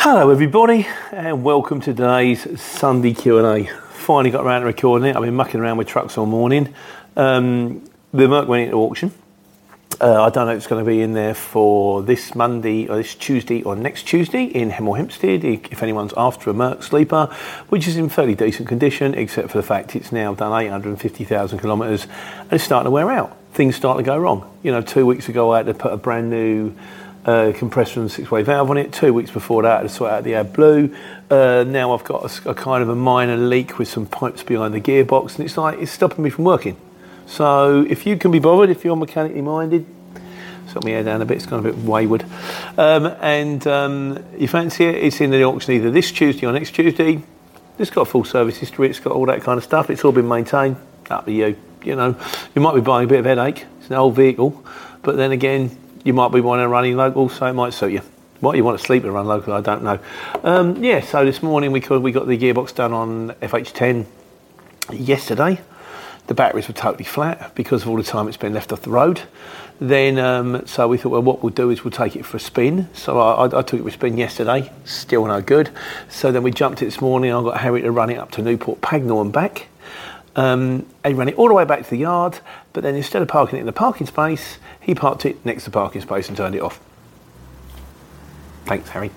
Hello, everybody, and welcome to today's Sunday Q and A. Finally got around to recording it. I've been mucking around with trucks all morning. Um, the Merc went into auction. Uh, I don't know if it's going to be in there for this Monday or this Tuesday or next Tuesday in Hemel Hempstead. If anyone's after a Merc sleeper, which is in fairly decent condition, except for the fact it's now done 850,000 kilometres and it's starting to wear out. Things start to go wrong. You know, two weeks ago I had to put a brand new uh, compressor and six-way valve on it. Two weeks before that, I sort out the AdBlue. Uh, now I've got a, a, kind of a minor leak with some pipes behind the gearbox, and it's like it's stopping me from working. So if you can be bothered, if you're mechanically minded, sort my hair down a bit. It's gone a bit wayward. Um, and um, you fancy it? It's in the auction either this Tuesday or next Tuesday. It's got full service history. It's got all that kind of stuff. It's all been maintained. Up to you. You know, you might be buying a bit of headache. It's an old vehicle, but then again, you might be wanting to running local, so it might suit you. What you want to sleep and run local, I don't know. Um, yeah, so this morning we could, we got the gearbox done on FH10 yesterday. The batteries were totally flat because of all the time it's been left off the road. Then, um, so we thought, well, what we'll do is we'll take it for a spin. So I, I, I, took it for a spin yesterday, still no good. So then we jumped it this morning. I got Harry to run it up to Newport Pagnell and back. Um, he ran it all the way back to the yard, but then instead of parking it in the parking space, he parked it next to the parking space and turned it off. Thanks, Harry.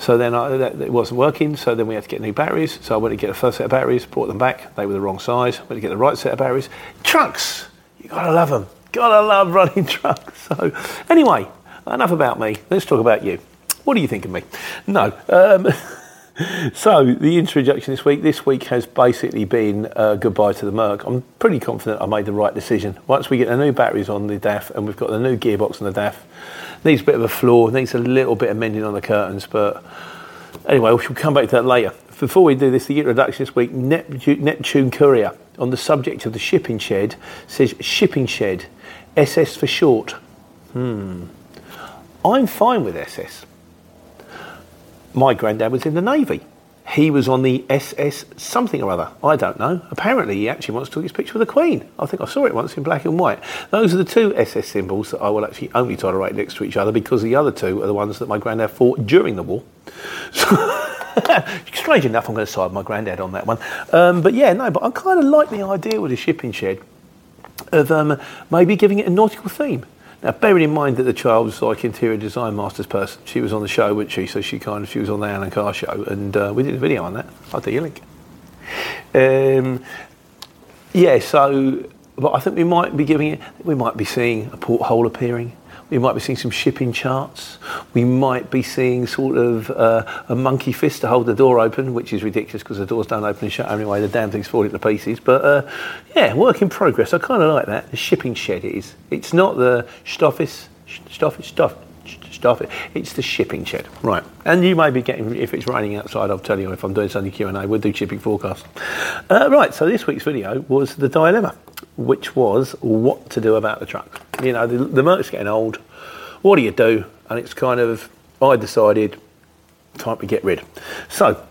So then I, that, it wasn't working, so then we had to get new batteries. So I went to get a first set of batteries, brought them back. They were the wrong size. Went to get the right set of batteries. Trucks! You gotta love them. Gotta love running trucks. So, anyway, enough about me. Let's talk about you. What do you think of me? No. Um, so the introduction this week this week has basically been uh, goodbye to the merc. I'm pretty confident i made the right decision. Once we get the new batteries on the daf and we've got the new gearbox on the daf needs a bit of a floor needs a little bit of mending on the curtains but anyway we shall come back to that later. Before we do this the introduction this week neptune courier on the subject of the shipping shed says shipping shed ss for short. Hmm. I'm fine with ss my granddad was in the Navy. He was on the SS something or other. I don't know. Apparently, he actually wants to take his picture with the Queen. I think I saw it once in black and white. Those are the two SS symbols that I will actually only tolerate next to each other because the other two are the ones that my granddad fought during the war. strange enough, I'm going to side my granddad on that one. Um, but yeah, no, but I kind of like the idea with a shipping shed of um, maybe giving it a nautical theme. Now, bearing in mind that the child was like interior design masters person, she was on the show, wasn't she? So she kind of she was on the Alan Carr show, and uh, we did a video on that. I'll do you a link. Um, yeah, so but I think we might be giving it. We might be seeing a porthole appearing. We might be seeing some shipping charts. We might be seeing sort of uh, a monkey fist to hold the door open, which is ridiculous because the doors don't open and shut anyway. The damn thing's falling to pieces. But uh, yeah, work in progress. I kind of like that. The shipping shed is. It's not the stoffis, stoffis. Stuff. It's the shipping shed, right? And you may be getting if it's raining outside. I'll tell you if I'm doing Sunday Q and A. We'll do shipping forecast. Uh, right. So this week's video was the dilemma which was what to do about the truck. You know, the, the Merc's getting old. What do you do? And it's kind of, I decided, time to get rid. So,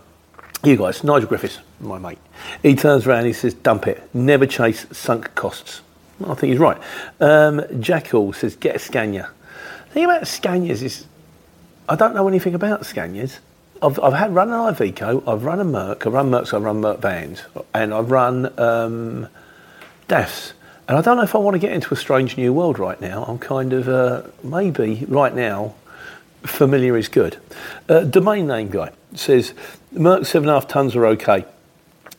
you guys, Nigel Griffiths, my mate, he turns around he says, dump it. Never chase sunk costs. I think he's right. Um, Jackal says, get a Scania. The thing about Scanias is, I don't know anything about Scanias. I've, I've had run an Iveco, I've run a Merc, I've run Mercs, I've run Merc vans, and I've run um, DAFs. And I don't know if I want to get into a strange new world right now. I'm kind of uh, maybe right now familiar is good. Uh, domain name guy says Merc seven and a half tons are okay.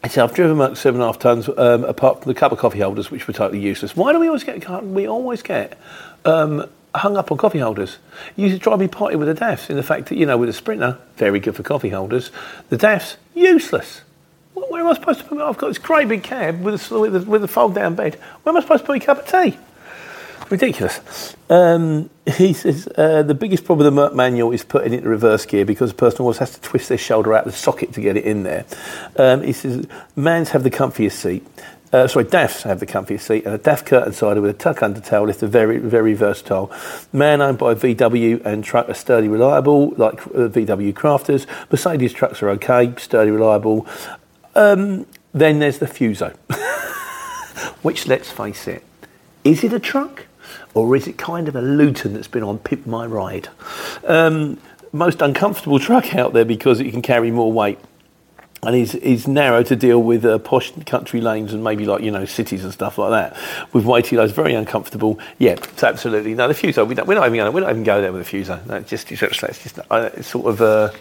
Said, I've driven Merc seven and a half tons, um, apart from the cup of coffee holders, which were totally useless. Why do we always get? We always get um, hung up on coffee holders. You used to drive me party with the DAFs in the fact that you know with a Sprinter, very good for coffee holders. The DAFs useless. Where am I supposed to put? my, I've got this great big cab with a, with a, with a fold down bed. Where am I supposed to put a cup of tea? ridiculous. Um, he says uh, the biggest problem with the Merc manual is putting it in reverse gear because the person always has to twist their shoulder out of the socket to get it in there. Um, he says mans have the comfiest seat. Uh, sorry, DAFs have the comfiest seat, and a DAF curtain sider with a tuck under tail lift are very, very versatile. Man owned by VW and truck are sturdy, reliable, like uh, VW crafters. Mercedes trucks are okay, sturdy, reliable. Um, then there's the Fuso, which, let's face it, is it a truck? or is it kind of a Luton that's been on Pimp My Ride? Um, most uncomfortable truck out there because it can carry more weight. And is is narrow to deal with uh, posh country lanes and maybe like you know cities and stuff like that. With weighty loads, very uncomfortable. Yeah, it's absolutely no. The Fuso, we don't, we're not even going. We're not even go there with the Fuso. No, just it's just uh, it's sort of. Uh,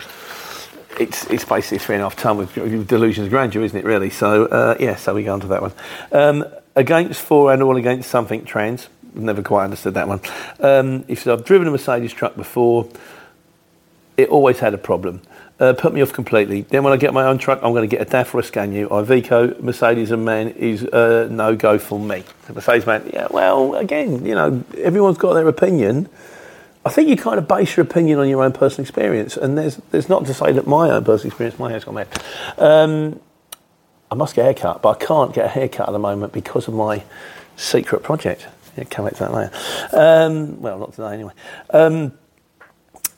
it's it's basically three and a half ton with delusions of grandeur, isn't it? Really. So uh, yeah, so we go on to that one. Um, against for and all against something trans never quite understood that one. Um, he said, I've driven a Mercedes truck before. It always had a problem. Uh, put me off completely. Then when I get my own truck, I'm going to get a DAF or a Scania. Iveco, Mercedes and MAN is uh, no go for me. Mercedes MAN, yeah, well, again, you know, everyone's got their opinion. I think you kind of base your opinion on your own personal experience. And there's, there's not to say that my own personal experience, my hair's gone mad. Um, I must get a haircut, but I can't get a haircut at the moment because of my secret project. Yeah, come back to that later. Um, well, not today anyway. Um,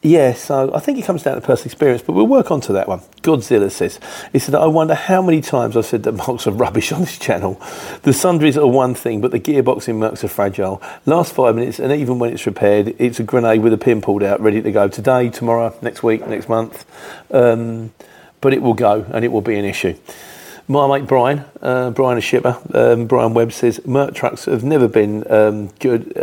yeah, so I think it comes down to personal experience, but we'll work on to that one. Godzilla says, he said, I wonder how many times I've said that Mercs are rubbish on this channel. The sundries are one thing, but the gearbox in Mercs are fragile. Last five minutes, and even when it's repaired, it's a grenade with a pin pulled out, ready to go today, tomorrow, next week, next month. Um, but it will go, and it will be an issue. My mate Brian, uh, Brian a shipper, um, Brian Webb says Merc trucks have never been um, good.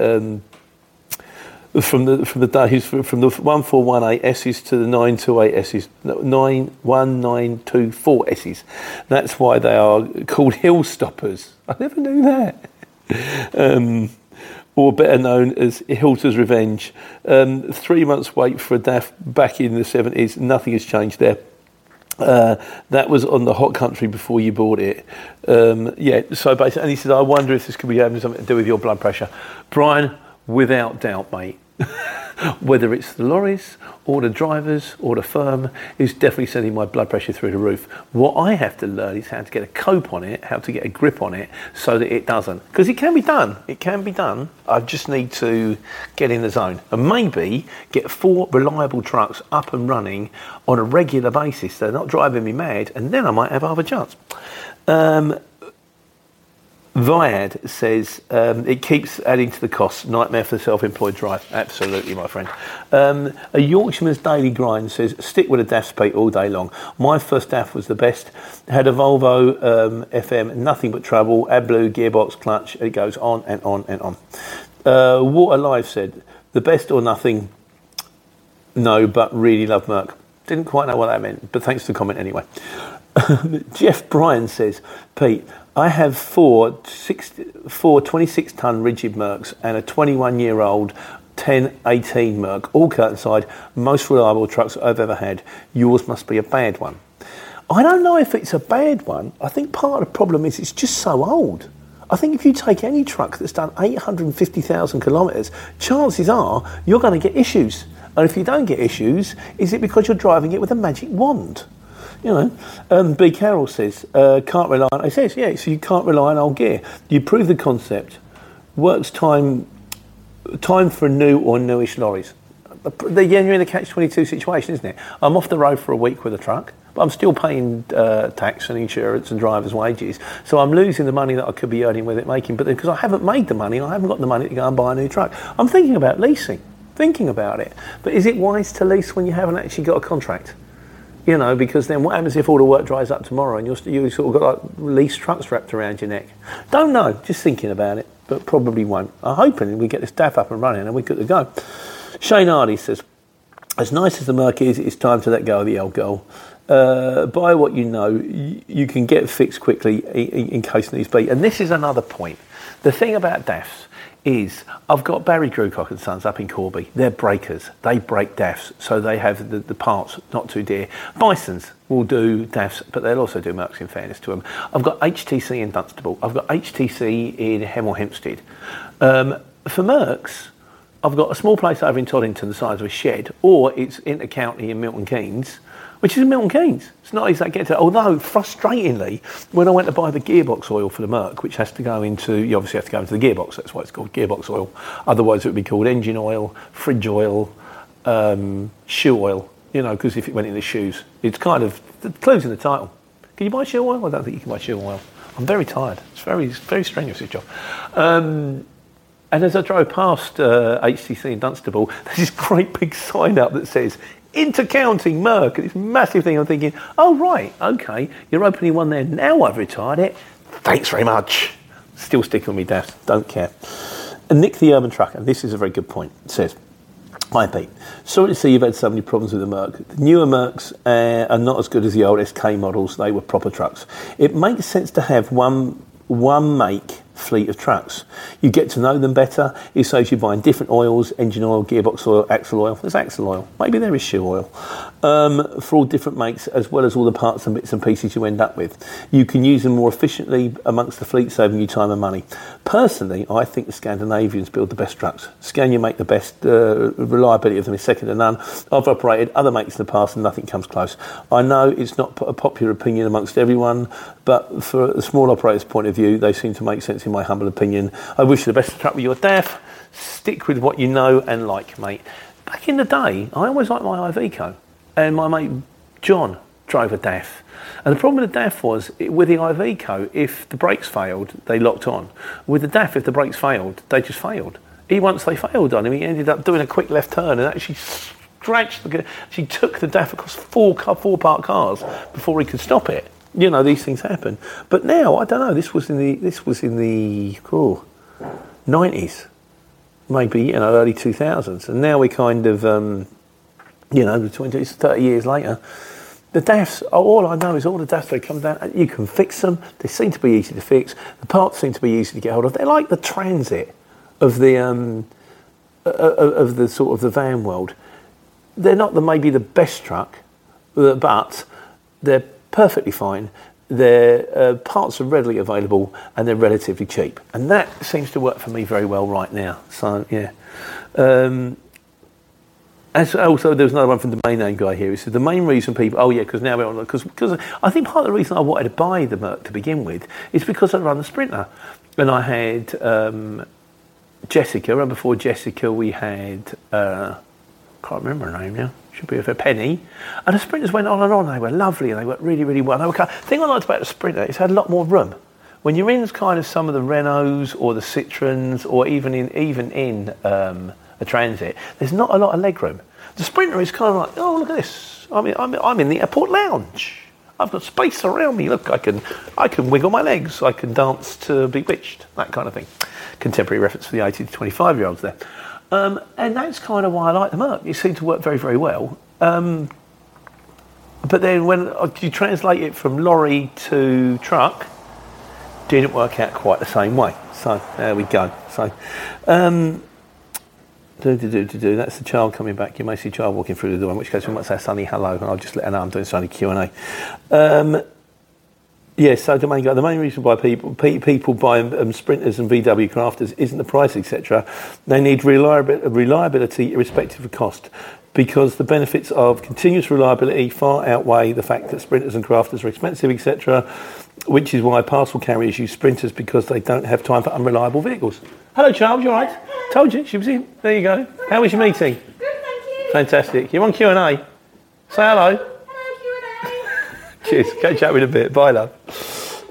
From the from the days from the one four one eight S's to the nine two eight S's, nine one nine two four S's. That's why they are called hill stoppers. I never knew that. Um, or better known as Hitler's Revenge. Um, three months wait for a DAF back in the 70s. Nothing has changed there. Uh, that was on the hot country before you bought it. Um, yeah, so basically, and he said, I wonder if this could be having something to do with your blood pressure. Brian, without doubt, mate. whether it's the lorries or the drivers or the firm, is definitely sending my blood pressure through the roof. What I have to learn is how to get a cope on it, how to get a grip on it so that it doesn't. Because it can be done. It can be done. I just need to get in the zone and maybe get four reliable trucks up and running on a regular basis. They're not driving me mad, and then I might have half a chance. Um, Viad says um, it keeps adding to the cost. Nightmare for the self-employed drive. Absolutely, my friend. Um, a Yorkshireman's daily grind says stick with a DAF speed all day long. My first DAF was the best. Had a Volvo um, FM, nothing but trouble. AdBlue gearbox, clutch. It goes on and on and on. Uh, Water Life said the best or nothing. No, but really love Merc. Didn't quite know what that meant, but thanks for the comment anyway. Jeff Bryan says, Pete, I have four, six, four 26 ton rigid Mercs and a 21 year old 1018 Merc, all curtain side, most reliable trucks I've ever had. Yours must be a bad one. I don't know if it's a bad one. I think part of the problem is it's just so old. I think if you take any truck that's done 850,000 kilometres, chances are you're going to get issues. And if you don't get issues, is it because you're driving it with a magic wand? You know, um, B. Carroll says, uh, can't rely on, he says, yeah, so you can't rely on old gear. You prove the concept, works time, time for new or newish lorries. The, yeah, you're in a catch-22 situation, isn't it? I'm off the road for a week with a truck, but I'm still paying uh, tax and insurance and driver's wages. So I'm losing the money that I could be earning with it making, but because I haven't made the money, I haven't got the money to go and buy a new truck. I'm thinking about leasing, thinking about it. But is it wise to lease when you haven't actually got a contract? You know, because then what happens if all the work dries up tomorrow and you're, you sort of got like leased trucks wrapped around your neck? Don't know, just thinking about it, but probably won't. I'm hoping we get this DAF up and running and we're good to go. Shane Hardy says, as nice as the Merc is, it's time to let go of the old goal. Uh, buy what you know. You, you can get fixed quickly in, in, case needs be. And this is another point. The thing about DAFs is I've got Barry Grewcock and Sons up in Corby. They're breakers. They break DAFs, so they have the, the parts not too dear. Bisons will do DAFs, but they'll also do Mercs in fairness to them. I've got HTC in Dunstable. I've got HTC in Hemel Hempstead. Um, for Mercs, I've got a small place over in Toddington the size of a shed, or it's inter-county in Milton Keynes, which is Milton Keynes. It's not easy to get to. Although, frustratingly, when I went to buy the gearbox oil for the Merc, which has to go into, you obviously have to go into the gearbox, that's why it's called gearbox oil. Otherwise, it would be called engine oil, fridge oil, um, shoe oil, you know, because if it went in the shoes, it's kind of the clues in the title. Can you buy shoe oil? I don't think you can buy shoe oil. I'm very tired. It's very, very strenuous, this job. Um, and as I drove past uh, HTC in Dunstable, there's this great big sign up that says Intercounty Merc, and this massive thing. I'm thinking, oh, right, okay, you're opening one there. Now I've retired it. Thanks very much. Still sticking with me, Dad. Don't care. And Nick the Urban Trucker, this is a very good point, says, Hi Pete, sorry to see you've had so many problems with the Merc. The newer Mercs uh, are not as good as the old SK models, they were proper trucks. It makes sense to have one, one make fleet of trucks. You get to know them better. It saves you buying different oils, engine oil, gearbox oil, axle oil. There's axle oil. Maybe there is shoe oil. Um, for all different makes, as well as all the parts and bits and pieces you end up with. You can use them more efficiently amongst the fleet, saving you time and money. Personally, I think the Scandinavians build the best trucks. Scania make the best uh, reliability of them is second to none. I've operated other makes in the past and nothing comes close. I know it's not a popular opinion amongst everyone, but for a small operator's point of view, they seem to make sense in my humble opinion. I wish you the best of luck with your DAF. Stick with what you know and like, mate. Back in the day, I always liked my Iveco, and my mate John drove a DAF. And the problem with the DAF was with the Iveco, if the brakes failed, they locked on. With the DAF, if the brakes failed, they just failed. He once they failed on him, he ended up doing a quick left turn and actually scratched the. She took the DAF across four four part cars before he could stop it you know these things happen. But now I don't know. This was in the this was in the cool nineties, maybe you know early two thousands, and now we kind of um, you know 20, 30 years later. The DAFs, all I know is all the DAFs they come down, you can fix them. They seem to be easy to fix. The parts seem to be easy to get hold of. They're like the transit of the um, of the sort of the van world. They're not the maybe the best truck, but they're perfectly fine. Their uh, parts are readily available and they're relatively cheap, and that seems to work for me very well right now. So yeah. Um, as also, there's another one from the main name guy here. He said the main reason people, oh yeah, because now we're on because because I think part of the reason I wanted to buy the Merc to begin with is because I run the Sprinter, and I had um, Jessica, and before Jessica we had uh, can't remember her name now should be of a penny. And the sprinters went on and on. They were lovely and they worked really, really well. Were the thing I liked about the sprinter is it had a lot more room. When you're in kind of some of the Renaults or the Citroens or even in even in um, a Transit, there's not a lot of leg room. The sprinter is kind of like, oh look at this. I'm in, I'm, I'm in the airport lounge. I've got space around me. Look, I can I can wiggle my legs. I can dance to Bewitched. That kind of thing. Contemporary reference for the 18 to 25 year olds there. Um, and that's kind of why I like them up. It seemed to work very, very well. Um, but then when uh, you translate it from lorry to truck, didn't work out quite the same way. So there we go. So, um, do, do, do, do, do. That's the child coming back. You may see child walking through the door, in which case we might say sunny hello, and I'll just let her know I'm doing sunny Q and A. Um, Yes, so the main, the main reason why people people buy um, sprinters and VW crafters isn't the price, etc. They need reliability, reliability irrespective of cost, because the benefits of continuous reliability far outweigh the fact that sprinters and crafters are expensive, etc. Which is why parcel carriers use sprinters because they don't have time for unreliable vehicles. Hello, Charles. You all right? Told you she was in. There you go. How was your meeting? Good, thank you. Fantastic. You're on Q and A. Say hello. Cheers. Catch up in a bit. Bye, love.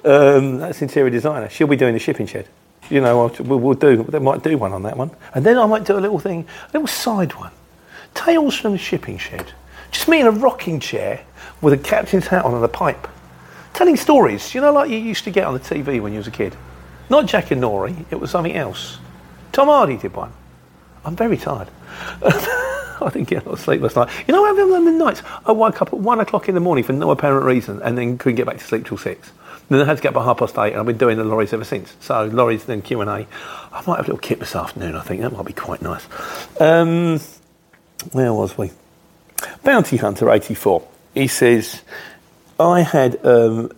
Um, that's interior designer. She'll be doing the shipping shed. You know, we'll, we'll do. They might do one on that one, and then I might do a little thing, a little side one. Tales from the shipping shed. Just me in a rocking chair with a captain's hat on and a pipe, telling stories. You know, like you used to get on the TV when you was a kid. Not Jackanory. It was something else. Tom Hardy did one. I'm very tired. I didn't get a lot of sleep last night. You know, what happened the nights? I woke up at one o'clock in the morning for no apparent reason, and then couldn't get back to sleep till six. Then I had to get up at half past eight, and I've been doing the lorries ever since. So lorries, then Q and A. I might have a little kit this afternoon. I think that might be quite nice. Um, where was we? Bounty Hunter eighty four. He says, I had um,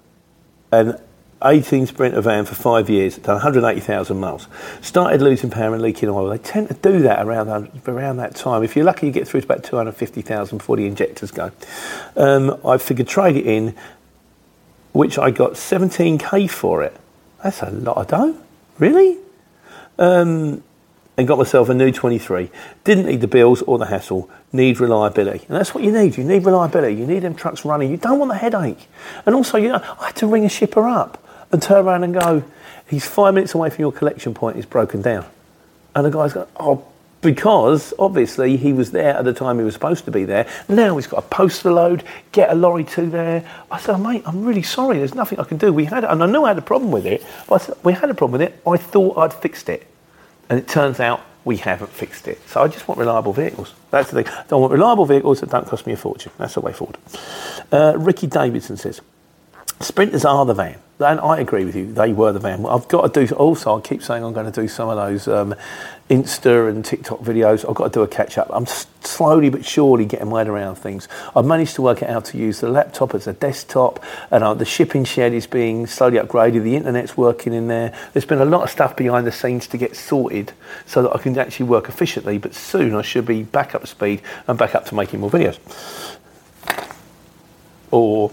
an 18 Sprinter van for five years, done 180,000 miles. Started losing power and leaking oil. They tend to do that around that, around that time. If you're lucky, you get through to about 250,000 before the injectors go. Um, I figured trade it in, which I got 17k for it. That's a lot of dough. Really? Um, and got myself a new 23. Didn't need the bills or the hassle, need reliability. And that's what you need. You need reliability. You need them trucks running. You don't want the headache. And also, you know, I had to ring a shipper up and turn around and go, he's five minutes away from your collection point, he's broken down. And the guy's going, oh, because obviously he was there at the time he was supposed to be there. Now he's got a poster load, get a lorry to there. I said, mate, I'm really sorry. There's nothing I can do. We had, and I knew I had a problem with it, but said, we had a problem with it. I thought I'd fixed it. And it turns out we haven't fixed it. So I just want reliable vehicles. That's the thing. I want reliable vehicles that don't cost me a fortune. That's the way forward. Uh, Ricky Davidson says, Sprinters are the van. And I agree with you, they were the van. I've got to do, also, I keep saying I'm going to do some of those um, Insta and TikTok videos. I've got to do a catch up. I'm slowly but surely getting my head around things. I've managed to work out to use the laptop as a desktop, and uh, the shipping shed is being slowly upgraded. The internet's working in there. There's been a lot of stuff behind the scenes to get sorted so that I can actually work efficiently, but soon I should be back up to speed and back up to making more videos. Or,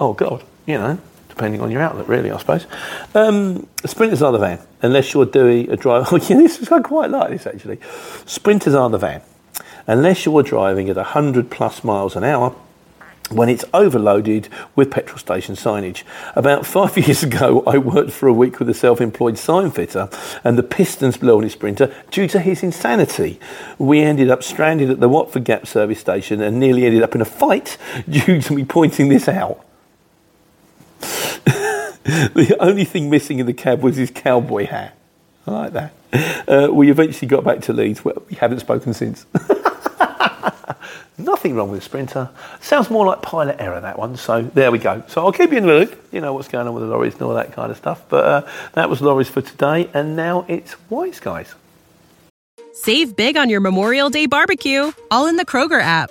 oh God you know, depending on your outlet, really, I suppose. Um, sprinters are the van, unless you're doing a drive. Oh, this is quite like this actually. Sprinters are the van, unless you're driving at 100 plus miles an hour when it's overloaded with petrol station signage. About five years ago, I worked for a week with a self employed sign fitter, and the pistons blew on his sprinter due to his insanity. We ended up stranded at the Watford Gap service station and nearly ended up in a fight due to me pointing this out. the only thing missing in the cab was his cowboy hat. I like that. Uh, we eventually got back to Leeds. Well, we haven't spoken since. Nothing wrong with the Sprinter. Sounds more like pilot error, that one. So there we go. So I'll keep you in the loop. You know what's going on with the lorries and all that kind of stuff. But uh, that was lorries for today. And now it's Wise Guys. Save big on your Memorial Day barbecue, all in the Kroger app.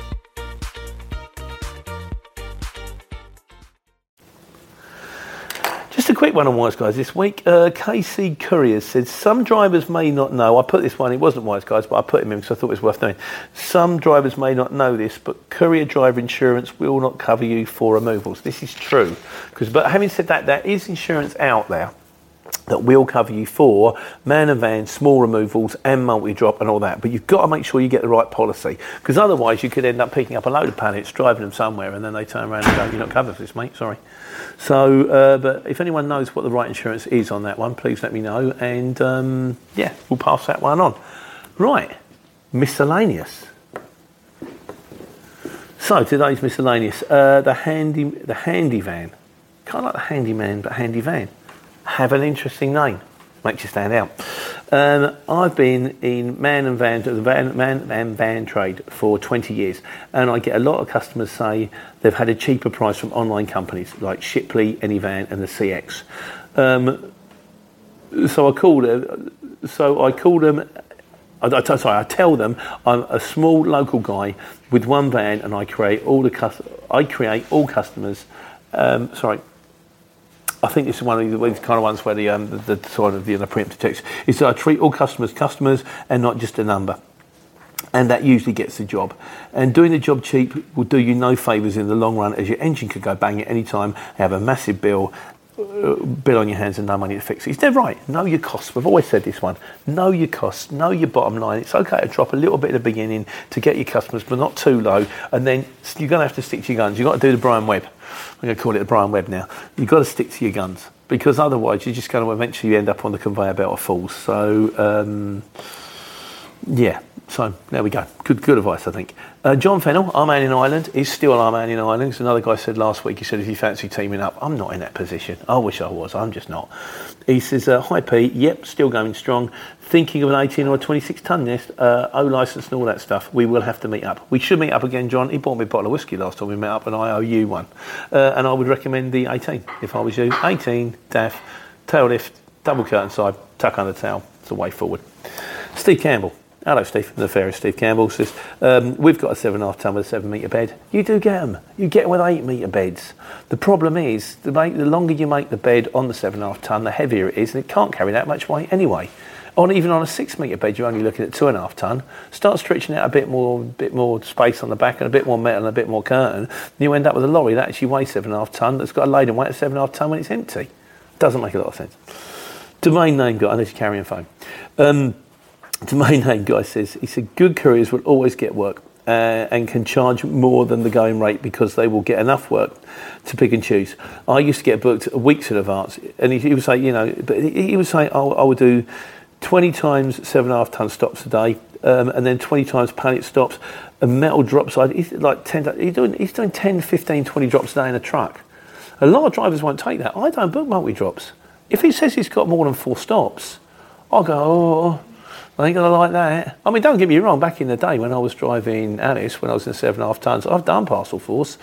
A quick one on Wise Guys this week. Uh, KC Couriers said some drivers may not know. I put this one, it wasn't Wise Guys, but I put him in because I thought it was worth knowing. Some drivers may not know this, but courier driver insurance will not cover you for removals. This is true. Because, But having said that, there is insurance out there that will cover you for man and van, small removals, and multi drop and all that. But you've got to make sure you get the right policy because otherwise you could end up picking up a load of pallets, driving them somewhere, and then they turn around and go, "You're not covered for this, mate. Sorry." So, uh, but if anyone knows what the right insurance is on that one, please let me know, and um, yeah, we'll pass that one on. Right, miscellaneous. So today's miscellaneous. Uh, the handy, the handy van. Kind of like the handyman, but handy van have an interesting name, makes you stand out. Um, I've been in man and van, the van, man and van trade for 20 years, and I get a lot of customers say they've had a cheaper price from online companies like Shiply, Anyvan, and the CX. Um, so I called them. So I called them. I, I, sorry, I tell them I'm a small local guy with one van, and I create all the I create all customers. Um, sorry, I think this is one of these kind of ones where the, um, the, the sort of the, the preemptive text is that I treat all customers customers and not just a number. And that usually gets the job. And doing the job cheap will do you no favours in the long run as your engine could go bang at any time, have a massive bill, bill on your hands and no money to fix it. He's dead right. Know your costs. We've always said this one. Know your costs. Know your bottom line. It's okay to drop a little bit at the beginning to get your customers, but not too low. And then you're going to have to stick to your guns. You've got to do the Brian Webb. I'm going to call it the Brian Webb now. You've got to stick to your guns because otherwise you're just going to eventually end up on the conveyor belt of fools. So, um, yeah, so there we go. Good, good advice, I think. Uh, John Fennell, our man in Ireland, is still our man in Ireland. Another guy said last week, he said, if you fancy teaming up, I'm not in that position. I wish I was, I'm just not. He says, uh, Hi Pete, yep, still going strong. Thinking of an 18 or a 26 ton nest, uh, O license and all that stuff. We will have to meet up. We should meet up again, John. He bought me a bottle of whiskey last time we met up, and I owe you one. Uh, and I would recommend the 18 if I was you. 18, DAF, tail lift, double curtain side, tuck under tail. It's the way forward. Steve Campbell. Hello, Steve. The fairest Steve Campbell says, um, We've got a seven and a half ton with a seven metre bed. You do get them. You get them with eight metre beds. The problem is, the, make, the longer you make the bed on the seven and a half ton, the heavier it is, and it can't carry that much weight anyway. On even on a six metre bed, you're only looking at two and a half ton. Start stretching out a bit more, bit more space on the back and a bit more metal and a bit more curtain. You end up with a lorry that actually weighs seven and a half ton. That's got a laden weight of seven and a half ton when it's empty. Doesn't make a lot of sense. Domain name guy, unless you're carrying phone. Um, domain name guy says he said good couriers will always get work uh, and can charge more than the going rate because they will get enough work to pick and choose. I used to get booked weeks in advance, and he, he would say, you know, but he, he would say, oh, I would do 20 times seven and a half ton stops a day, um, and then 20 times pallet stops, a metal drop side. He's like 10, he's doing, he's doing 10, 15, 20 drops a day in a truck. A lot of drivers won't take that. I don't book multi drops. If he says he's got more than four stops, I'll go, oh, I ain't gonna like that. I mean, don't get me wrong. Back in the day when I was driving Alice, when I was in seven and a half tons, I've done parcel force.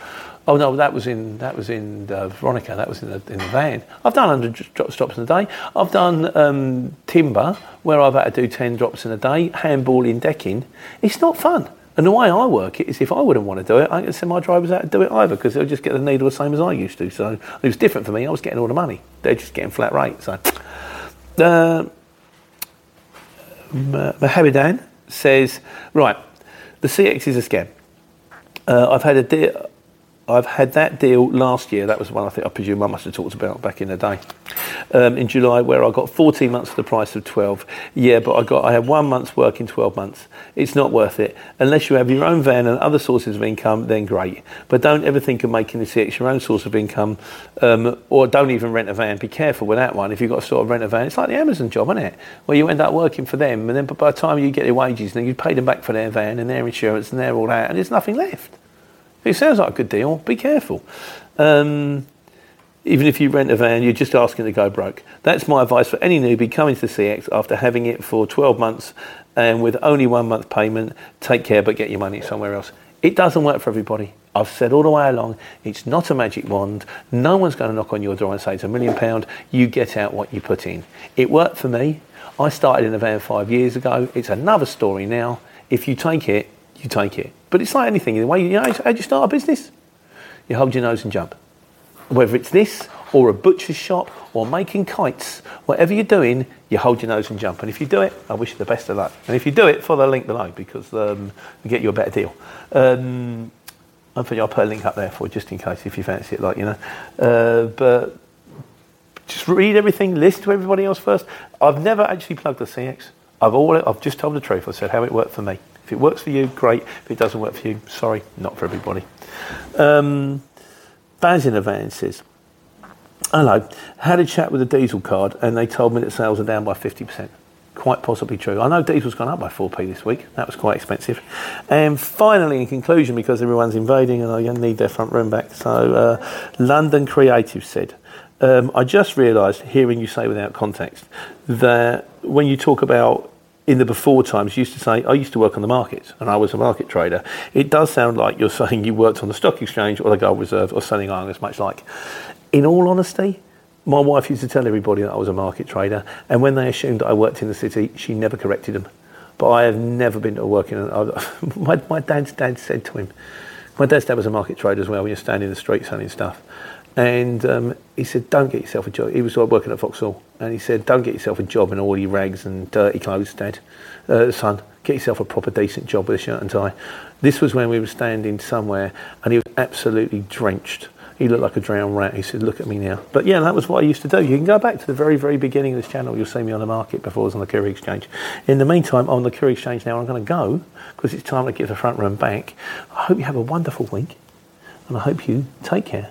Oh no, that was in that was in uh, Veronica. That was in the, in the van. I've done hundred drop stops in a day. I've done um, timber where I've had to do ten drops in a day. Handball in decking. It's not fun. And the way I work it is if I wouldn't want to do it, I can send my drivers out to do it either because they'll just get the needle the same as I used to. So it was different for me. I was getting all the money. They're just getting flat rate. So. Uh, Mohammedan says, right, the CX is a scam. Uh, I've had a deal. I've had that deal last year. That was one I think I presume I must have talked about back in the day. Um, in July, where I got 14 months for the price of 12. Yeah, but I got I had one month's work in 12 months. It's not worth it unless you have your own van and other sources of income. Then great, but don't ever think of making the CX your own source of income, um, or don't even rent a van. Be careful with that one. If you've got to sort of rent a van, it's like the Amazon job, isn't it? Where you end up working for them, and then by the time you get your wages, then you pay them back for their van and their insurance and their all that, and there's nothing left. It sounds like a good deal. Be careful. Um, even if you rent a van, you're just asking to go broke. That's my advice for any newbie coming to CX after having it for 12 months and with only one month payment. Take care, but get your money somewhere else. It doesn't work for everybody. I've said all the way along, it's not a magic wand. No one's going to knock on your door and say it's a million pound. You get out what you put in. It worked for me. I started in a van five years ago. It's another story now. If you take it, you take it. But it's like anything in the way, you know, how do you start a business? You hold your nose and jump. Whether it's this or a butcher's shop or making kites, whatever you're doing, you hold your nose and jump. And if you do it, I wish you the best of luck. And if you do it, follow the link below because um, we get you a better deal. Um, I think I'll put a link up there for just in case if you fancy it, like you know. Uh, but just read everything, listen to everybody else first. I've never actually plugged the CX. I've all I've just told the truth. I said how it worked for me. If it works for you, great. If it doesn't work for you, sorry, not for everybody. Um, Baz in a van says, Hello, had a chat with a diesel card and they told me that sales are down by 50%. Quite possibly true. I know diesel's gone up by 4p this week. That was quite expensive. And finally, in conclusion, because everyone's invading and I need their front room back, so uh, London Creative said, um, I just realised, hearing you say without context, that when you talk about in the before times used to say, I used to work on the markets and I was a market trader. It does sound like you're saying you worked on the stock exchange or the gold reserve or selling iron as much like. In all honesty, my wife used to tell everybody that I was a market trader, and when they assumed that I worked in the city, she never corrected them. But I have never been to a working. My, my dad's dad said to him, my dad's dad was a market trader as well. When you're standing in the street selling stuff, and um, he said, "Don't get yourself a job." He was working at Vauxhall, and he said, "Don't get yourself a job in all your rags and dirty clothes, Dad, uh, son. Get yourself a proper decent job with a shirt and tie." This was when we were standing somewhere, and he was absolutely drenched. He looked like a drowned rat. He said, "Look at me now." But yeah, that was what I used to do. You can go back to the very, very beginning of this channel. You'll see me on the market before I was on the Courier Exchange. In the meantime, on the Courier Exchange now, I'm going to go because it's time to get the front room back. I hope you have a wonderful week, and I hope you take care